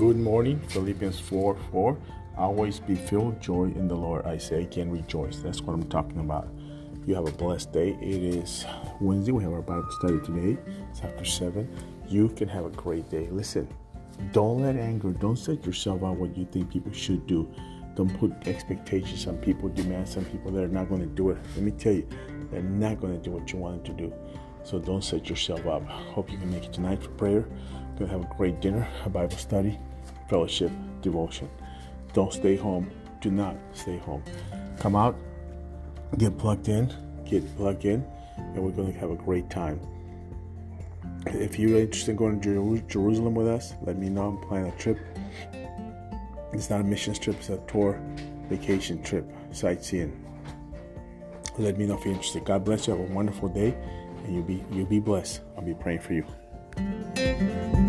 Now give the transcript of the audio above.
Good morning, Philippians 4 4. Always be filled with joy in the Lord. I say again, rejoice. That's what I'm talking about. You have a blessed day. It is Wednesday. We have our Bible study today. It's after 7. You can have a great day. Listen, don't let anger, don't set yourself out what you think people should do. Don't put expectations on people, demand some people that are not going to do it. Let me tell you, they're not going to do what you want them to do. So don't set yourself up. Hope you can make it tonight for prayer. Gonna have a great dinner, a Bible study, fellowship, devotion. Don't stay home. Do not stay home. Come out, get plugged in, get plugged in, and we're going to have a great time. If you're interested in going to Jerusalem with us, let me know. I'm planning a trip. It's not a mission trip, it's a tour vacation trip, sightseeing. Let me know if you're interested. God bless you. Have a wonderful day, and you'll be you'll be blessed. I'll be praying for you.